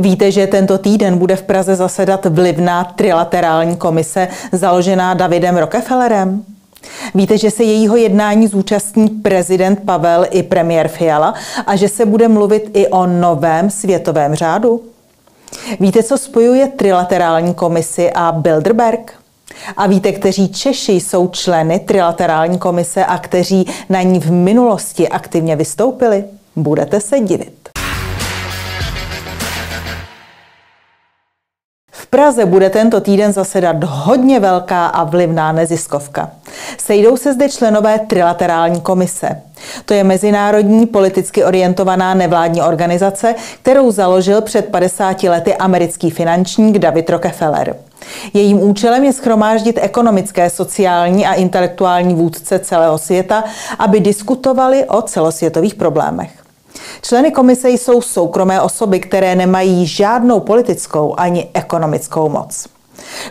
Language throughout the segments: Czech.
Víte, že tento týden bude v Praze zasedat vlivná trilaterální komise založená Davidem Rockefellerem? Víte, že se jejího jednání zúčastní prezident Pavel i premiér Fiala a že se bude mluvit i o novém světovém řádu? Víte, co spojuje trilaterální komisi a Bilderberg? A víte, kteří Češi jsou členy trilaterální komise a kteří na ní v minulosti aktivně vystoupili? Budete se divit. Praze bude tento týden zasedat hodně velká a vlivná neziskovka. Sejdou se zde členové Trilaterální komise. To je mezinárodní politicky orientovaná nevládní organizace, kterou založil před 50 lety americký finančník David Rockefeller. Jejím účelem je schromáždit ekonomické, sociální a intelektuální vůdce celého světa, aby diskutovali o celosvětových problémech. Členy komise jsou soukromé osoby, které nemají žádnou politickou ani ekonomickou moc.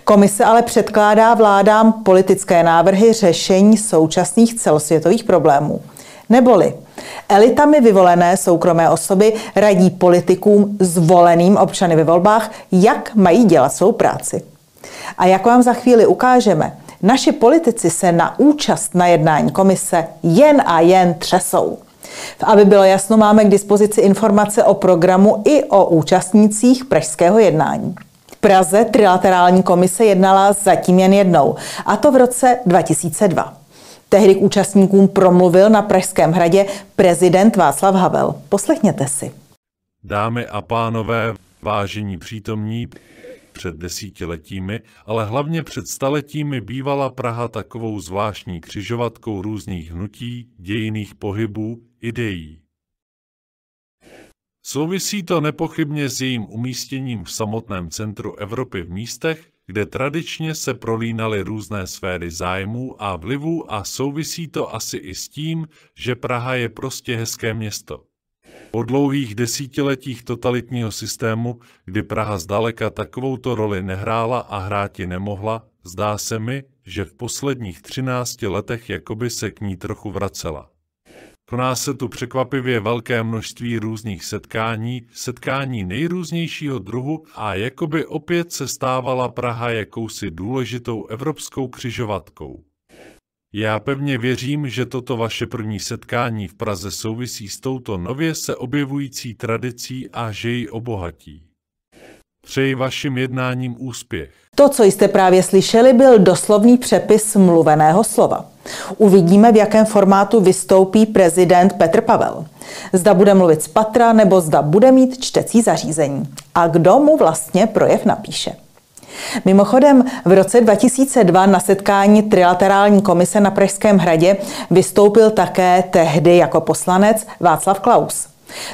Komise ale předkládá vládám politické návrhy řešení současných celosvětových problémů. Neboli elitami vyvolené soukromé osoby radí politikům zvoleným občany ve volbách, jak mají dělat svou práci. A jak vám za chvíli ukážeme, naši politici se na účast na jednání komise jen a jen třesou. Aby bylo jasno, máme k dispozici informace o programu i o účastnících pražského jednání. V Praze trilaterální komise jednala zatím jen jednou, a to v roce 2002. Tehdy k účastníkům promluvil na Pražském hradě prezident Václav Havel. Poslechněte si. Dámy a pánové, vážení přítomní, před desítiletími, ale hlavně před staletími bývala Praha takovou zvláštní křižovatkou různých hnutí, dějiných pohybů, ideí. Souvisí to nepochybně s jejím umístěním v samotném centru Evropy v místech, kde tradičně se prolínaly různé sféry zájmů a vlivů a souvisí to asi i s tím, že Praha je prostě hezké město. Po dlouhých desítiletích totalitního systému, kdy Praha zdaleka takovouto roli nehrála a hráti nemohla, zdá se mi, že v posledních třinácti letech jakoby se k ní trochu vracela. Koná se tu překvapivě velké množství různých setkání, setkání nejrůznějšího druhu a jakoby opět se stávala Praha jakousi důležitou evropskou křižovatkou. Já pevně věřím, že toto vaše první setkání v Praze souvisí s touto nově se objevující tradicí a že ji obohatí. Přeji vašim jednáním úspěch. To, co jste právě slyšeli, byl doslovný přepis mluveného slova. Uvidíme, v jakém formátu vystoupí prezident Petr Pavel. Zda bude mluvit z patra, nebo zda bude mít čtecí zařízení. A kdo mu vlastně projev napíše. Mimochodem, v roce 2002 na setkání Trilaterální komise na Pražském hradě vystoupil také tehdy jako poslanec Václav Klaus.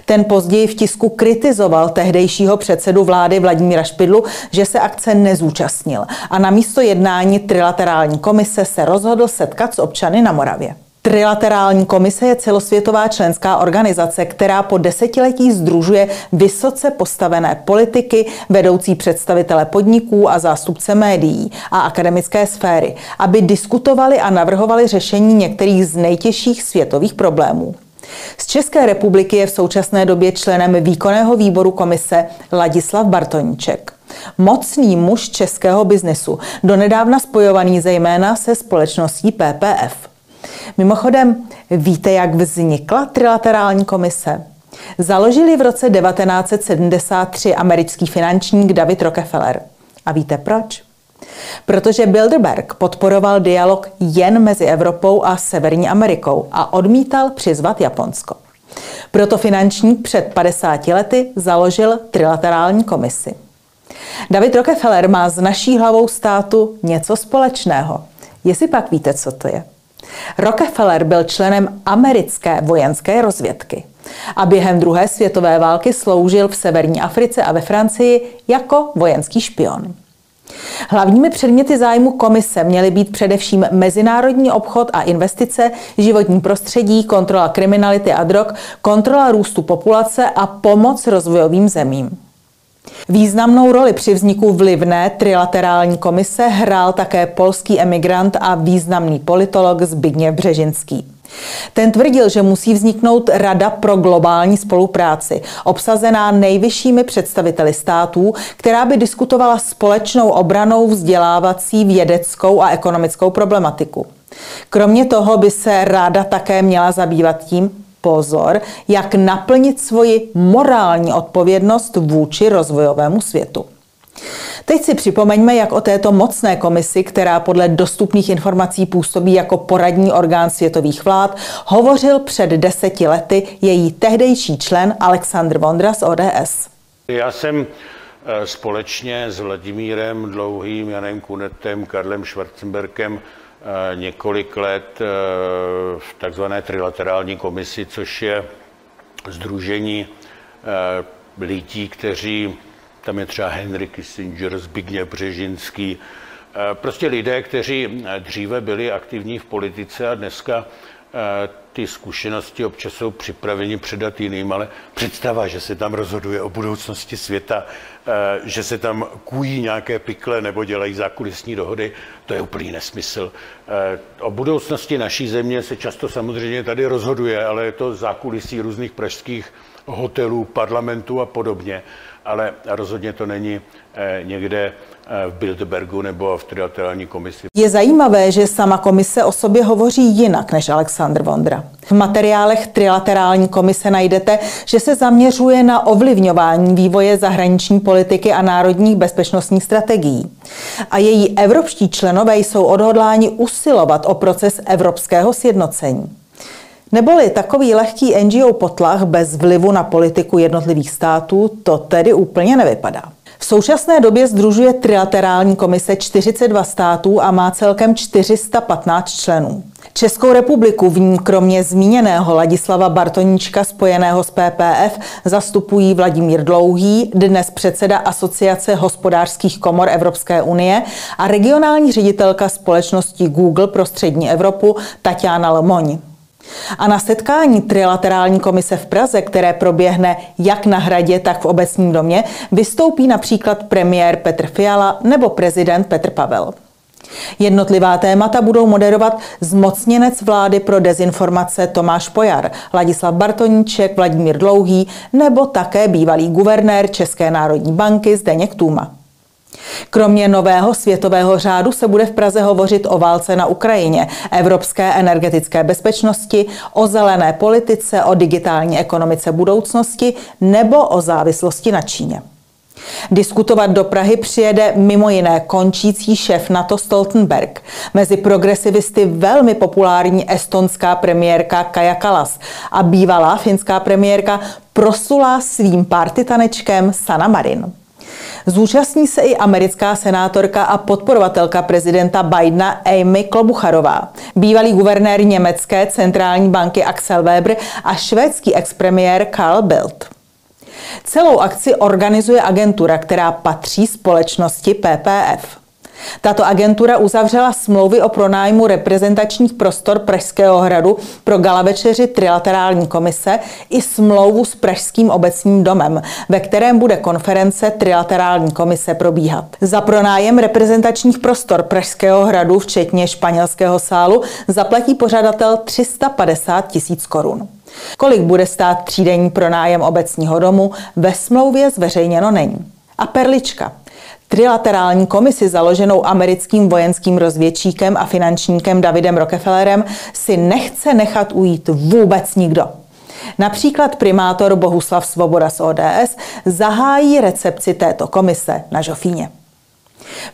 Ten později v tisku kritizoval tehdejšího předsedu vlády Vladimíra Špidlu, že se akce nezúčastnil a na místo jednání Trilaterální komise se rozhodl setkat s občany na Moravě. Trilaterální komise je celosvětová členská organizace, která po desetiletí združuje vysoce postavené politiky, vedoucí představitele podniků a zástupce médií a akademické sféry, aby diskutovali a navrhovali řešení některých z nejtěžších světových problémů. Z České republiky je v současné době členem výkonného výboru komise Ladislav Bartoníček. Mocný muž českého biznesu, donedávna spojovaný zejména se společností PPF. Mimochodem, víte, jak vznikla trilaterální komise? Založili v roce 1973 americký finančník David Rockefeller. A víte proč? Protože Bilderberg podporoval dialog jen mezi Evropou a Severní Amerikou a odmítal přizvat Japonsko. Proto finančník před 50 lety založil trilaterální komisi. David Rockefeller má s naší hlavou státu něco společného. Jestli pak víte, co to je? Rockefeller byl členem americké vojenské rozvědky a během druhé světové války sloužil v severní Africe a ve Francii jako vojenský špion. Hlavními předměty zájmu komise měly být především mezinárodní obchod a investice, životní prostředí, kontrola kriminality a drog, kontrola růstu populace a pomoc rozvojovým zemím. Významnou roli při vzniku vlivné trilaterální komise hrál také polský emigrant a významný politolog Zbigněv Břežinský. Ten tvrdil, že musí vzniknout Rada pro globální spolupráci, obsazená nejvyššími představiteli států, která by diskutovala společnou obranou, vzdělávací, vědeckou a ekonomickou problematiku. Kromě toho by se ráda také měla zabývat tím, pozor, jak naplnit svoji morální odpovědnost vůči rozvojovému světu. Teď si připomeňme, jak o této mocné komisi, která podle dostupných informací působí jako poradní orgán světových vlád, hovořil před deseti lety její tehdejší člen Aleksandr Vondra z ODS. Já jsem eh, společně s Vladimírem Dlouhým, Janem Kunetem, Karlem Schwarzenberkem eh, několik let eh, v takzvané trilaterální komisi, což je združení lidí, kteří tam je třeba Henry Kissinger, Zbigněv Břežinský, eh, prostě lidé, kteří eh, dříve byli aktivní v politice a dneska eh, ty zkušenosti občas jsou připraveni předat jiným, ale představa, že se tam rozhoduje o budoucnosti světa, že se tam kůjí nějaké pikle nebo dělají zákulisní dohody, to je úplný nesmysl. O budoucnosti naší země se často samozřejmě tady rozhoduje, ale je to zákulisí různých pražských hotelů, parlamentů a podobně ale rozhodně to není eh, někde eh, v Bilderbergu nebo v trilaterální komisi. Je zajímavé, že sama komise o sobě hovoří jinak než Aleksandr Vondra. V materiálech trilaterální komise najdete, že se zaměřuje na ovlivňování vývoje zahraniční politiky a národních bezpečnostních strategií. A její evropští členové jsou odhodláni usilovat o proces evropského sjednocení. Neboli takový lehký NGO potlach bez vlivu na politiku jednotlivých států to tedy úplně nevypadá. V současné době združuje trilaterální komise 42 států a má celkem 415 členů. Českou republiku v ní kromě zmíněného Ladislava Bartoníčka spojeného s PPF zastupují Vladimír Dlouhý, dnes předseda Asociace hospodářských komor Evropské unie a regionální ředitelka společnosti Google pro střední Evropu Tatiana Lemoň. A na setkání trilaterální komise v Praze, které proběhne jak na hradě, tak v obecním domě, vystoupí například premiér Petr Fiala nebo prezident Petr Pavel. Jednotlivá témata budou moderovat zmocněnec vlády pro dezinformace Tomáš Pojar, Ladislav Bartoníček, Vladimír Dlouhý nebo také bývalý guvernér České národní banky Zdeněk Tůma. Kromě nového světového řádu se bude v Praze hovořit o válce na Ukrajině, evropské energetické bezpečnosti, o zelené politice, o digitální ekonomice budoucnosti nebo o závislosti na Číně. Diskutovat do Prahy přijede mimo jiné končící šéf NATO Stoltenberg, mezi progresivisty velmi populární estonská premiérka Kaja Kalas a bývalá finská premiérka prosulá svým partitanečkem Sana Marin. Zúčastní se i americká senátorka a podporovatelka prezidenta Bidena Amy Klobucharová, bývalý guvernér německé centrální banky Axel Weber a švédský expremiér Karl Bildt. Celou akci organizuje agentura, která patří společnosti PPF. Tato agentura uzavřela smlouvy o pronájmu reprezentačních prostor Pražského hradu pro gala večeři Trilaterální komise i smlouvu s Pražským obecním domem, ve kterém bude konference Trilaterální komise probíhat. Za pronájem reprezentačních prostor Pražského hradu, včetně španělského sálu, zaplatí pořadatel 350 tisíc korun. Kolik bude stát třídenní pronájem obecního domu, ve smlouvě zveřejněno není. A perlička. Trilaterální komisi založenou americkým vojenským rozvědčíkem a finančníkem Davidem Rockefellerem si nechce nechat ujít vůbec nikdo. Například primátor Bohuslav Svoboda z ODS zahájí recepci této komise na Žofíně.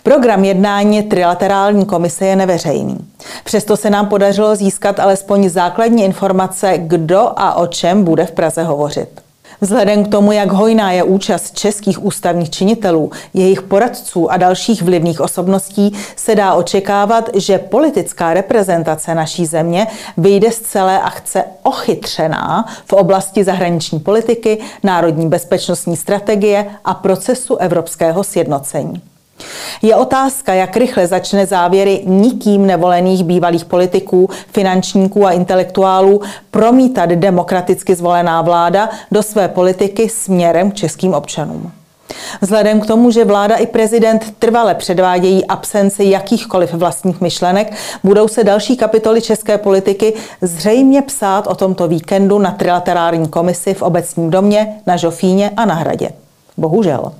Program jednání trilaterální komise je neveřejný. Přesto se nám podařilo získat alespoň základní informace, kdo a o čem bude v Praze hovořit. Vzhledem k tomu, jak hojná je účast českých ústavních činitelů, jejich poradců a dalších vlivných osobností, se dá očekávat, že politická reprezentace naší země vyjde z celé akce ochytřená v oblasti zahraniční politiky, národní bezpečnostní strategie a procesu evropského sjednocení. Je otázka, jak rychle začne závěry nikým nevolených bývalých politiků, finančníků a intelektuálů promítat demokraticky zvolená vláda do své politiky směrem k českým občanům. Vzhledem k tomu, že vláda i prezident trvale předvádějí absenci jakýchkoliv vlastních myšlenek, budou se další kapitoly české politiky zřejmě psát o tomto víkendu na trilaterální komisi v obecním domě, na Žofíně a na Hradě. Bohužel.